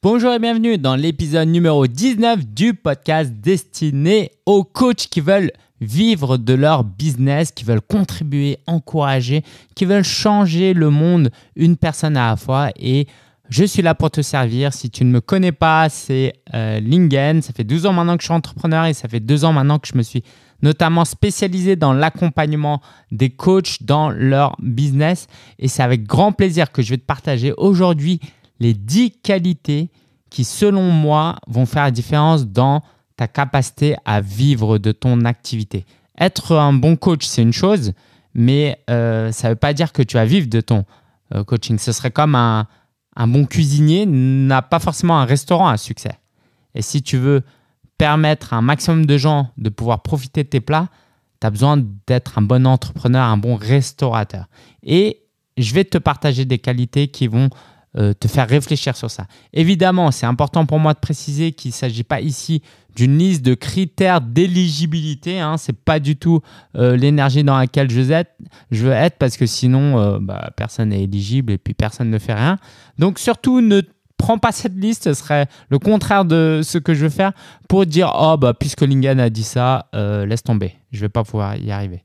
Bonjour et bienvenue dans l'épisode numéro 19 du podcast destiné aux coachs qui veulent vivre de leur business, qui veulent contribuer, encourager, qui veulent changer le monde une personne à la fois. Et je suis là pour te servir. Si tu ne me connais pas, c'est euh, Lingen. Ça fait 12 ans maintenant que je suis entrepreneur et ça fait deux ans maintenant que je me suis notamment spécialisé dans l'accompagnement des coachs dans leur business. Et c'est avec grand plaisir que je vais te partager aujourd'hui les 10 qualités qui, selon moi, vont faire la différence dans ta capacité à vivre de ton activité. Être un bon coach, c'est une chose, mais euh, ça ne veut pas dire que tu vas vivre de ton euh, coaching. Ce serait comme un, un bon cuisinier n'a pas forcément un restaurant à succès. Et si tu veux permettre à un maximum de gens de pouvoir profiter de tes plats, tu as besoin d'être un bon entrepreneur, un bon restaurateur. Et je vais te partager des qualités qui vont euh, te faire réfléchir sur ça. Évidemment, c'est important pour moi de préciser qu'il ne s'agit pas ici d'une liste de critères d'éligibilité. Hein. Ce n'est pas du tout euh, l'énergie dans laquelle je veux, être, je veux être parce que sinon, euh, bah, personne n'est éligible et puis personne ne fait rien. Donc surtout, ne prends pas cette liste, ce serait le contraire de ce que je veux faire pour dire, oh, bah, puisque Lingen a dit ça, laisse tomber, je ne vais pas pouvoir y arriver.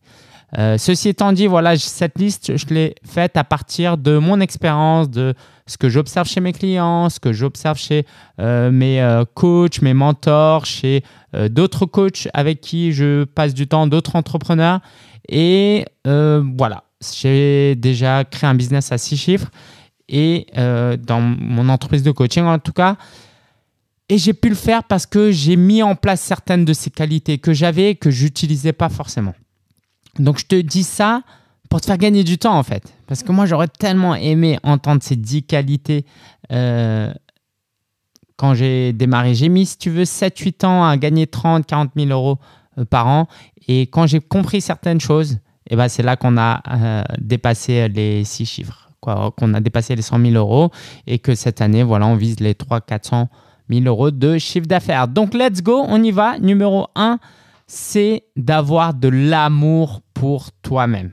Euh, ceci étant dit, voilà, cette liste, je l'ai faite à partir de mon expérience, de ce que j'observe chez mes clients, ce que j'observe chez euh, mes euh, coachs, mes mentors, chez d'autres coachs avec qui je passe du temps, d'autres entrepreneurs. Et voilà, j'ai déjà créé un business à six chiffres et dans mon entreprise de coaching en tout cas. Et j'ai pu le faire parce que j'ai mis en place certaines de ces qualités que j'avais et que j'utilisais pas forcément. Donc je te dis ça pour te faire gagner du temps en fait. Parce que moi j'aurais tellement aimé entendre ces 10 qualités euh, quand j'ai démarré. J'ai mis, si tu veux, 7-8 ans à gagner 30, 40 000 euros euh, par an. Et quand j'ai compris certaines choses, eh ben, c'est là qu'on a euh, dépassé les 6 chiffres, qu'on a dépassé les 100 000 euros et que cette année, voilà, on vise les 3 400 000 euros de chiffre d'affaires. Donc let's go, on y va. Numéro 1 c'est d'avoir de l'amour pour toi-même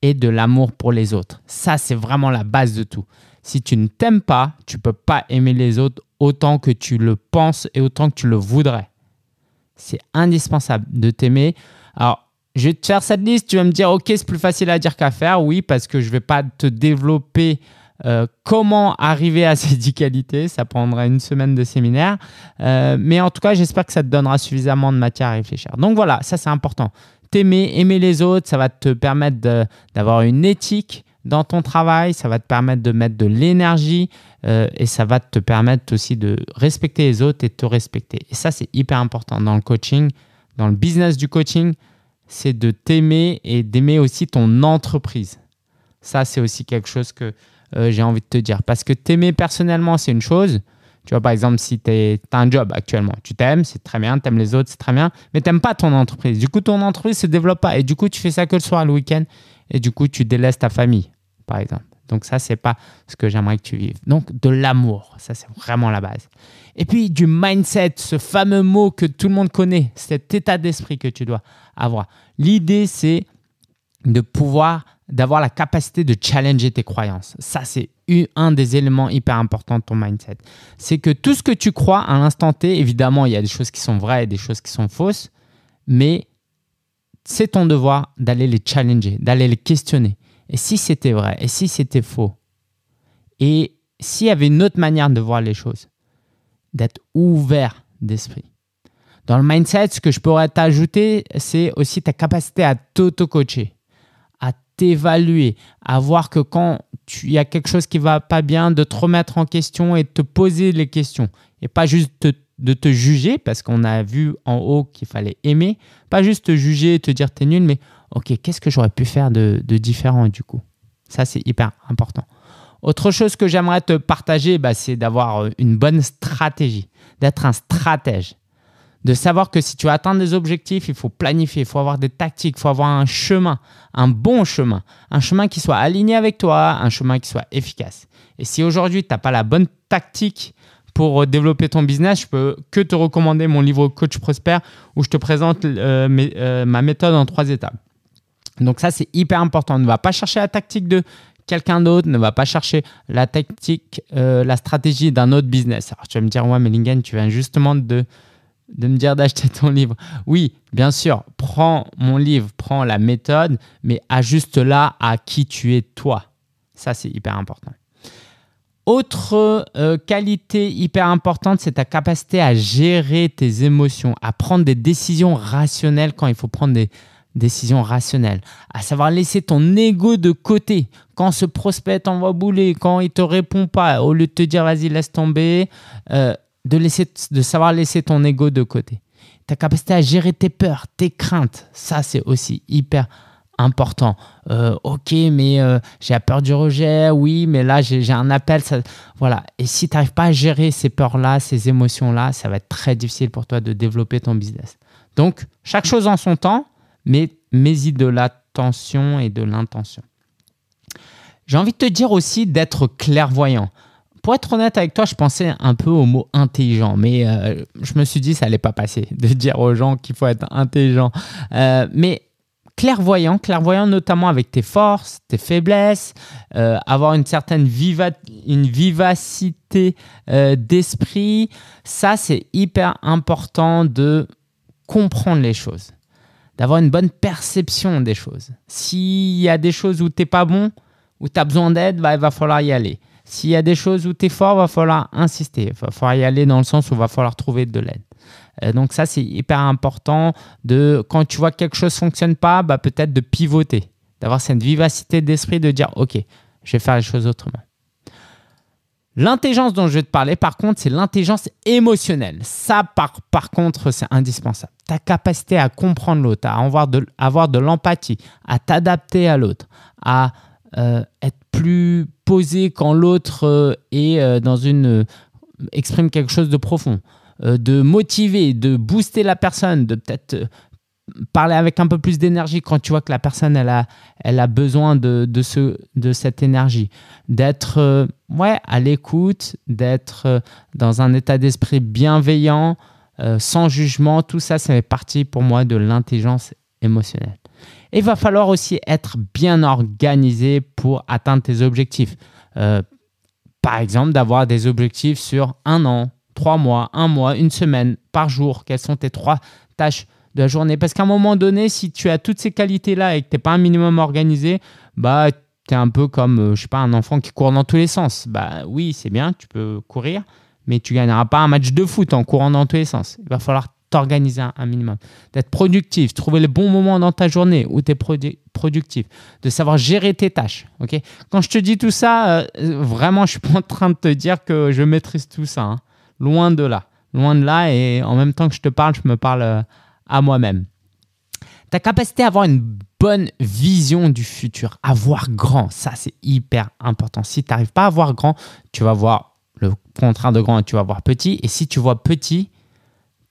et de l'amour pour les autres. Ça, c'est vraiment la base de tout. Si tu ne t'aimes pas, tu ne peux pas aimer les autres autant que tu le penses et autant que tu le voudrais. C'est indispensable de t'aimer. Alors, je vais te faire cette liste, tu vas me dire, ok, c'est plus facile à dire qu'à faire. Oui, parce que je ne vais pas te développer euh, comment arriver à ces 10 qualités. Ça prendra une semaine de séminaire. Euh, mais en tout cas, j'espère que ça te donnera suffisamment de matière à réfléchir. Donc voilà, ça c'est important. T'aimer, aimer les autres, ça va te permettre d'avoir une éthique dans ton travail, ça va te permettre de mettre de l'énergie euh, et ça va te permettre aussi de respecter les autres et de te respecter. Et ça, c'est hyper important dans le coaching, dans le business du coaching, c'est de t'aimer et d'aimer aussi ton entreprise. Ça, c'est aussi quelque chose que euh, j'ai envie de te dire. Parce que t'aimer personnellement, c'est une chose. Tu vois, par exemple, si tu as un job actuellement, tu t'aimes, c'est très bien, tu aimes les autres, c'est très bien, mais tu n'aimes pas ton entreprise. Du coup, ton entreprise se développe pas. Et du coup, tu fais ça que le soir, le week-end. Et du coup, tu délaisses ta famille, par exemple. Donc ça, c'est pas ce que j'aimerais que tu vives. Donc de l'amour, ça c'est vraiment la base. Et puis du mindset, ce fameux mot que tout le monde connaît, cet état d'esprit que tu dois avoir. L'idée, c'est de pouvoir d'avoir la capacité de challenger tes croyances. Ça, c'est un des éléments hyper importants de ton mindset. C'est que tout ce que tu crois à l'instant T, évidemment, il y a des choses qui sont vraies et des choses qui sont fausses, mais c'est ton devoir d'aller les challenger, d'aller les questionner. Et si c'était vrai, et si c'était faux, et s'il y avait une autre manière de voir les choses, d'être ouvert d'esprit. Dans le mindset, ce que je pourrais t'ajouter, c'est aussi ta capacité à t'auto-coacher t'évaluer, à voir que quand il y a quelque chose qui va pas bien, de te remettre en question et de te poser les questions. Et pas juste de te juger, parce qu'on a vu en haut qu'il fallait aimer, pas juste te juger et te dire t'es nul, mais ok, qu'est-ce que j'aurais pu faire de, différent du coup? Ça, c'est hyper important. Autre chose que j'aimerais te partager, bah, c'est d'avoir euh, une bonne stratégie, d'être un stratège de savoir que si tu veux atteindre des objectifs, il faut planifier, il faut avoir des tactiques, il faut avoir un chemin, un bon chemin, un chemin qui soit aligné avec toi, un chemin qui soit efficace. Et si aujourd'hui, tu n'as pas la bonne tactique pour développer ton business, je peux que te recommander mon livre Coach Prosper où je te présente euh, euh, ma méthode en trois étapes. Donc ça, c'est hyper important. Ne va pas chercher la tactique de quelqu'un d'autre, ne va pas chercher la tactique, euh, la stratégie d'un autre business. Alors tu vas me dire, ouais, mais Lingen, tu viens justement de, de me dire d'acheter ton livre. Oui, bien sûr, prends mon livre, prends la méthode, mais ajuste-la à qui tu es toi. Ça, c'est hyper important. Autre euh, qualité hyper importante, c'est ta capacité à gérer tes émotions, à prendre des décisions rationnelles quand il faut prendre des décisions rationnelles, à savoir laisser ton ego de côté quand ce prospect t'envoie bouler, quand il te répond pas, au lieu de te dire vas-y laisse tomber, euh, de, laisser, de savoir laisser ton ego de côté. Ta capacité à gérer tes peurs, tes craintes, ça c'est aussi hyper important. Euh, ok, mais euh, j'ai peur du rejet, oui, mais là j'ai un appel. Ça... Voilà. Et si tu n'arrives pas à gérer ces peurs-là, ces émotions-là, ça va être très difficile pour toi de développer ton business. Donc, chaque chose en son temps, mais mets-y de l'attention et de l'intention. J'ai envie de te dire aussi d'être clairvoyant. Pour être honnête avec toi, je pensais un peu au mot intelligent, mais euh, je me suis dit ça n'allait pas passer de dire aux gens qu'il faut être intelligent. mais clairvoyant, clairvoyant notamment avec tes forces, tes faiblesses, euh, avoir une certaine vivacité euh, d'esprit. Ça, c'est hyper important de comprendre les choses, d'avoir une bonne perception des choses. S'il y a des choses où tu n'es pas bon, où tu as besoin d'aide, bah, il va falloir y aller. S'il y a des choses où tu es fort, va falloir insister. Il va falloir y aller dans le sens où il va falloir trouver de l'aide. Euh, donc ça, c'est hyper important de, quand tu vois que quelque chose ne fonctionne pas, bah, peut-être de pivoter, d'avoir cette vivacité d'esprit de dire, OK, je vais faire les choses autrement. L'intelligence dont je vais te parler, par contre, c'est l'intelligence émotionnelle. Ça, par, par contre, c'est indispensable. Ta capacité à comprendre l'autre, à avoir de, avoir de l'empathie, à t'adapter à l'autre, à euh, être plus posé quand l'autre euh, est dans une exprime quelque chose de profond. Euh, de motiver, de booster la personne, de peut-être euh, parler avec un peu plus d'énergie quand tu vois que la personne elle a, besoin de, de, ce, de cette énergie, d'être euh, ouais, à l'écoute, d'être dans un état d'esprit bienveillant, sans jugement, tout ça, ça fait partie pour moi de l'intelligence émotionnelle. Et il va falloir aussi être bien organisé pour atteindre tes objectifs. par exemple, d'avoir des objectifs sur un an, trois mois, un mois, une semaine, par jour Quelles sont tes trois tâches de la journée? Parce qu'à un moment donné, si tu as toutes ces qualités-là et que tu n'es pas un minimum organisé, bah, tu es un peu comme, euh, je sais pas, un enfant qui court dans tous les sens. Bah oui, c'est bien, tu peux courir, mais tu gagneras pas un match de foot en courant dans tous les sens. Il va falloir t'organiser un, minimum, d'être productif, trouver le bon moment dans ta journée où tu es productif, de savoir gérer tes tâches. ok? Quand je te dis tout ça, euh, vraiment, je suis pas en train de te dire que je maîtrise tout ça. Hein. Loin de là. Loin de là. Et en même temps que je te parle, je me parle euh, à moi-même. Ta capacité à avoir une bonne vision du futur, à voir grand, ça c'est hyper important. Si tu n'arrives pas à voir grand, tu vas voir le contraire de grand et tu vas voir petit. Et si tu vois petit,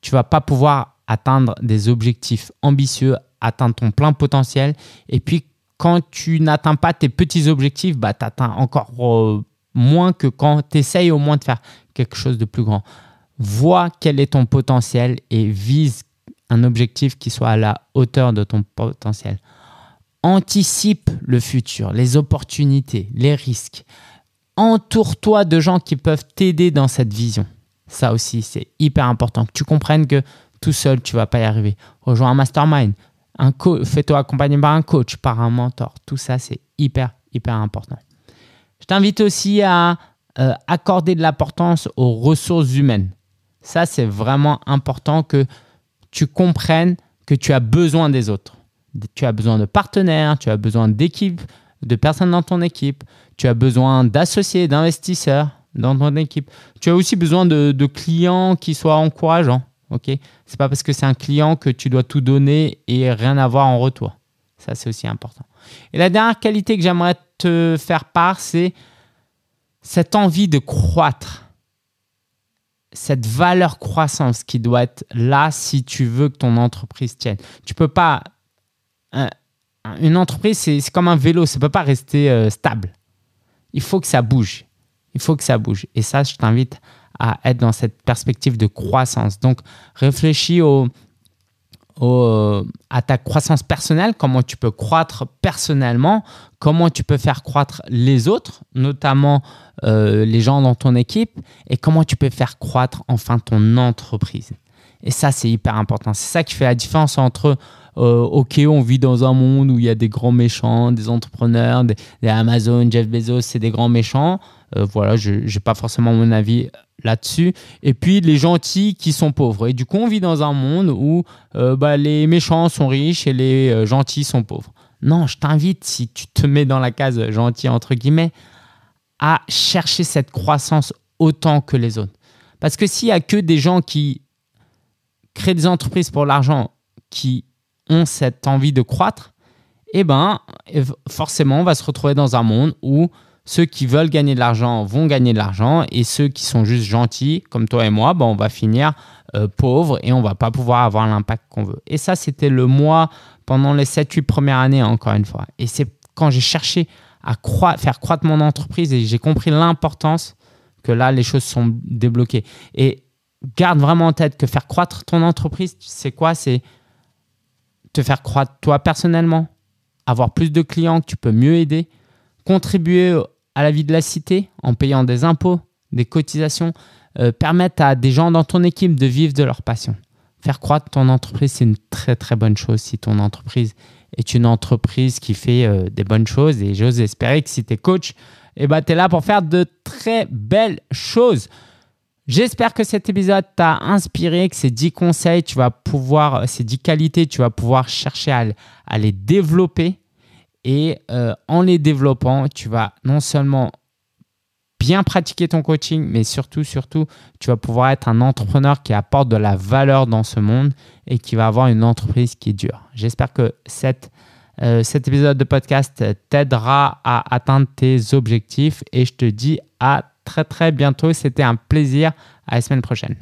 tu vas pas pouvoir atteindre des objectifs ambitieux, atteindre ton plein potentiel. Et puis quand tu n'atteins pas tes petits objectifs, bah, tu atteins encore euh, moins que quand tu essayes au moins de faire quelque chose de plus grand. Vois quel est ton potentiel et vise un objectif qui soit à la hauteur de ton potentiel. Anticipe le futur, les opportunités, les risques. Entoure-toi de gens qui peuvent t'aider dans cette vision. Ça aussi, c'est hyper important que tu comprennes que tout seul, tu vas pas y arriver. Rejoins un mastermind, un fais-toi accompagner par un coach, par un mentor. Tout ça, c'est hyper, hyper important. Je t'invite aussi à euh, accorder de l'importance aux ressources humaines. Ça, c'est vraiment important que tu comprennes que tu as besoin des autres. Tu as besoin de partenaires, tu as besoin d'équipes, de personnes dans ton équipe, tu as besoin d'associés, d'investisseurs dans ton équipe. Tu as aussi besoin de, clients qui soient encourageants. Ok, c'est pas parce que c'est un client que tu dois tout donner et rien avoir en retour. Ça, c'est aussi important. Et la dernière qualité que j'aimerais te faire part, c'est cette envie de croître, cette valeur croissance qui doit être là si tu veux que ton entreprise tienne. Tu peux pas. une entreprise, c'est comme un vélo, ça ne peut pas rester euh, stable. Il faut que ça bouge. Il faut que ça bouge. Et ça, je t'invite à être dans cette perspective de croissance. Donc, réfléchis aux, à ta croissance personnelle, comment tu peux croître personnellement, comment tu peux faire croître les autres, notamment euh, les gens dans ton équipe, et comment tu peux faire croître enfin ton entreprise. Et ça, c'est hyper important. C'est ça qui fait la différence entre, euh, OK, on vit dans un monde où il y a des grands méchants, des entrepreneurs, des, Amazon, Jeff Bezos, c'est des grands méchants. Euh, voilà, je n'ai pas forcément mon avis là-dessus. Et puis les gentils qui sont pauvres. Et du coup, on vit dans un monde où euh, bah, les méchants sont riches et les gentils sont pauvres. Non, je t'invite, si tu te mets dans la case gentil, entre guillemets, à chercher cette croissance autant que les autres. Parce que s'il n'y a que des gens qui créent des entreprises pour l'argent, qui ont cette envie de croître, eh ben, forcément, on va se retrouver dans un monde où ceux qui veulent gagner de l'argent vont gagner de l'argent et ceux qui sont juste gentils, comme toi et moi, ben on va finir euh, pauvres et on va pas pouvoir avoir l'impact qu'on veut. Et ça, c'était le mois pendant les 7-8 premières années, encore une fois. Et c'est quand j'ai cherché à faire croître mon entreprise et j'ai compris l'importance que là, les choses sont débloquées. Et garde vraiment en tête que faire croître ton entreprise, c'est quoi? C'est te faire croître toi personnellement, avoir plus de clients que tu peux mieux aider, contribuer à la vie de la cité en payant des impôts, des cotisations, euh, permettre à des gens dans ton équipe de vivre de leur passion. Faire croître ton entreprise, c'est une très très bonne chose si ton entreprise est une entreprise qui fait euh, des bonnes choses. Et j'ose espérer que si tu es coach, eh ben, tu es là pour faire de très belles choses. J'espère que cet épisode t'a inspiré, que ces 10 conseils, tu vas pouvoir, ces 10 qualités, tu vas pouvoir chercher à, les développer et euh, en les développant, tu vas non seulement bien pratiquer ton coaching, mais surtout, surtout, tu vas pouvoir être un entrepreneur qui apporte de la valeur dans ce monde et qui va avoir une entreprise qui dure. J'espère que euh, cet épisode de podcast t'aidera à atteindre tes objectifs et je te dis à très très bientôt. C'était un plaisir. À la semaine prochaine.